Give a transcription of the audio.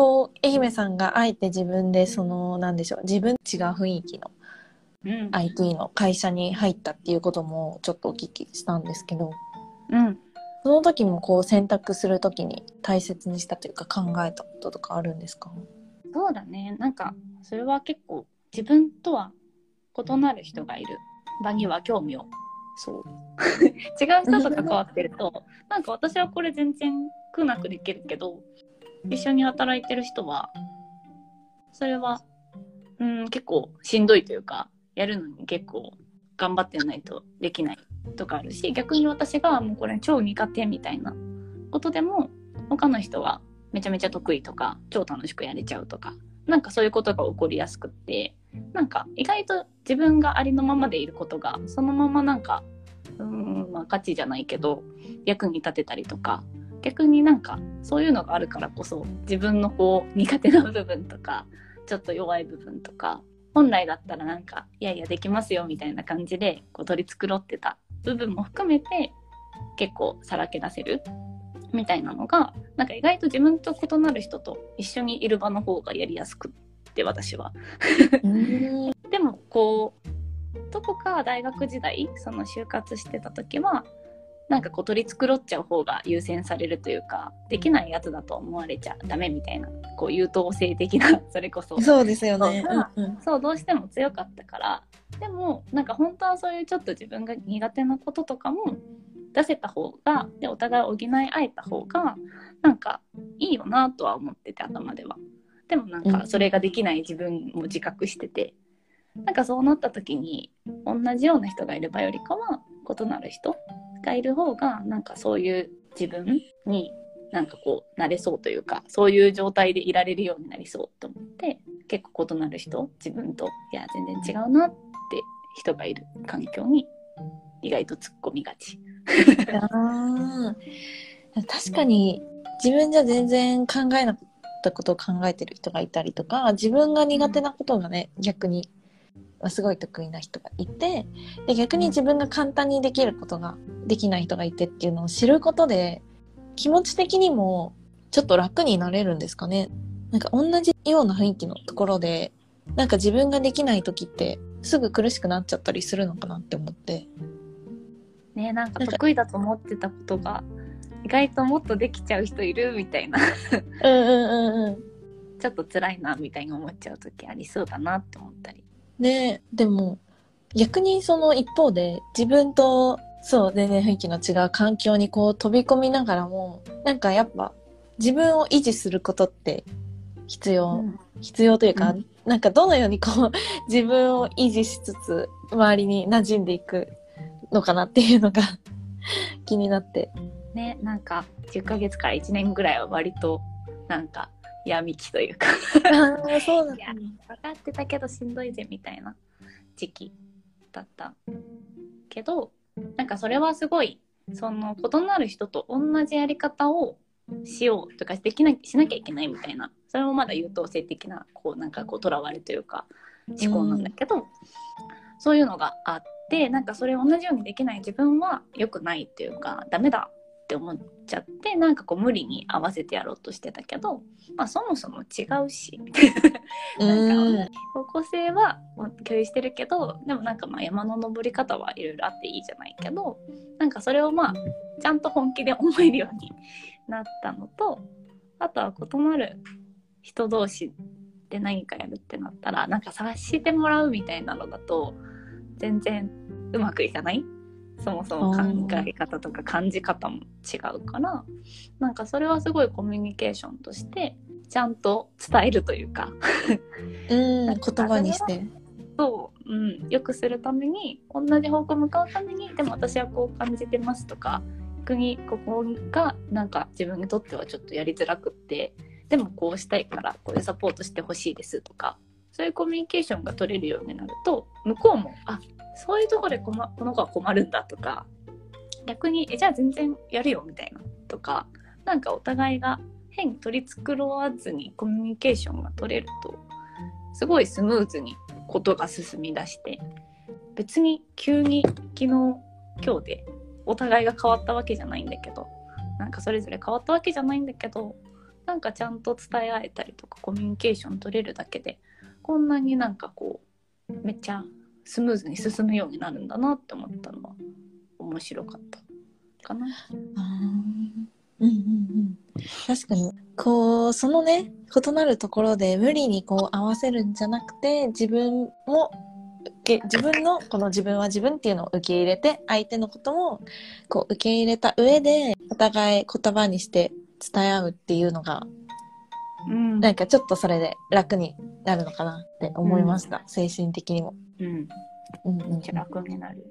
こう愛媛さんがあえて自分でそのなんでしょう自分違う雰囲気のうん。IT の会社に入ったっていうこともちょっとお聞きしたんですけどうん。その時もこう選択する時に大切にしたというか考えたこととかあるんですか？そうだね。なんかそれは結構自分とは異なる人がいる。場には興味を。そう。違う人と関わってるとなんか私はこれ全然苦なくできるけど一緒に働いてる人はそれはうん結構しんどいというかやるのに結構頑張ってないとできないとかあるし逆に私がもうこれ超苦手みたいなことでも他の人はめちゃめちゃ得意とか超楽しくやれちゃうとかなんかそういうことが起こりやすくってなんか意外と自分がありのままでいることがそのままなんかうんまあ価値じゃないけど役に立てたりとか逆になんかそういうのがあるからこそ自分のこう苦手な部分とかちょっと弱い部分とか本来だったらなんかいやいやできますよみたいな感じでこう取り繕ってた部分も含めて結構さらけ出せるみたいなのがなんか意外と自分と異なる人と一緒にいる場の方がやりやすくって私は。うん でもこうどこか大学時代その就活してた時はなんかこう取り繕っちゃう方が優先されるというかできないやつだと思われちゃダメみたいなこう優等生的な それこそ。そうですよね。そう。うんうん。そうどうしても強かったから。でもなんか本当はそういうちょっと自分が苦手なこととかも出せた方がでお互い補い合えた方がなんかいいよなとは思ってて頭では。でもなんかそれができない自分も自覚してて。なんかそうなった時に同じような人がいる場よりかは異なる人がいる方がなんかそういう自分になんかこうなれそうというかそういう状態でいられるようになりそうと思って結構異なる人自分といや全然違うなって人がいる環境に意外と突っ込みがち。あ確かに自分じゃ全然考えなかったことを考えてる人がいたりとか自分が苦手なことがね逆にすごい得意な人がいてで逆に自分が簡単にできることができない人がいてっていうのを知ることで気持ち的にもちょっと楽になれるんですかね。なんか同じような雰囲気のところでなんか自分ができない時ってすぐ苦しくなっちゃったりするのかなって思って。ねなんかなんか得意だと思ってたことが意外ともっとできちゃう人いるみたいな。うんうんうんうん。ちょっと辛いなみたいに思っちゃう時ありそうだなって思ったり。ねでも逆にその一方で自分とそう全然雰囲気の違う環境にこう飛び込みながらもなんかやっぱ自分を維持することって必要、必要というか、うんなんかどのようにこう 自分を維持しつつ周りに馴染んでいくのかなっていうのが気になって。ねなんか10ヶ月から1年ぐらいは割となんか闇期というか。そうなんいや分かってたけどしんどいぜみたいな時期だったけどなんかそれはすごいその異なる人と同じやり方をしようとかできなしなきゃいけないみたいな。それもまだ優等生的なこうなんかこうとらわれというか思考なんだけど、そういうのがあってなんかそれ同じようにできない自分は良くないっていうかダメだって思っちゃってなんかこう無理に合わせてやろうとしてたけど、まあ、そもそも違うしな。ん。か方向性は共有してるけどでもなんかまあ山の登り方はいろいろあっていいじゃないけどなんかそれをまあちゃんと本気で思えるようになったのとあとは異なる人同士で何かやるってなったらなんか察してもらうみたいなのだと全然うまくいかないそもそも考え方とか感じ方も違うからなんかそれはすごいコミュニケーションとしてちゃんと伝えるというかうん言葉にして。そう、うん、よくするために同じ方向向かうためにでも私はこう感じてますとか逆にここがなんか自分にとってはちょっとやりづらくってでもこうしたいからこういうサポートしてほしいですとかそういうコミュニケーションが取れるようになると向こうもあそういうところで困この子は困るんだとか逆にえじゃあ全然やるよみたいなとかなんかお互いが変に取り繕わずにコミュニケーションが取れるとすごいスムーズにことが進み出して別に急に昨日今日でお互いが変わったわけじゃないんだけどなんかそれぞれ変わったわけじゃないんだけどなんかちゃんと伝え合えたりとかコミュニケーション取れるだけでこんなになんかこうめっちゃスムーズに進むようになるんだなって思ったのは面白かったかな。うんうんうん、確かに。こうそのね異なるところで無理にこう合わせるんじゃなくて自分も自分のこの自分は自分っていうのを受け入れて相手のこともこう受け入れた上でお互い言葉にして伝え合うっていうのがうん。なんかちょっとそれで楽になるのかなって思いました、精神的にも。うん、うんうん。めっちゃ楽になる。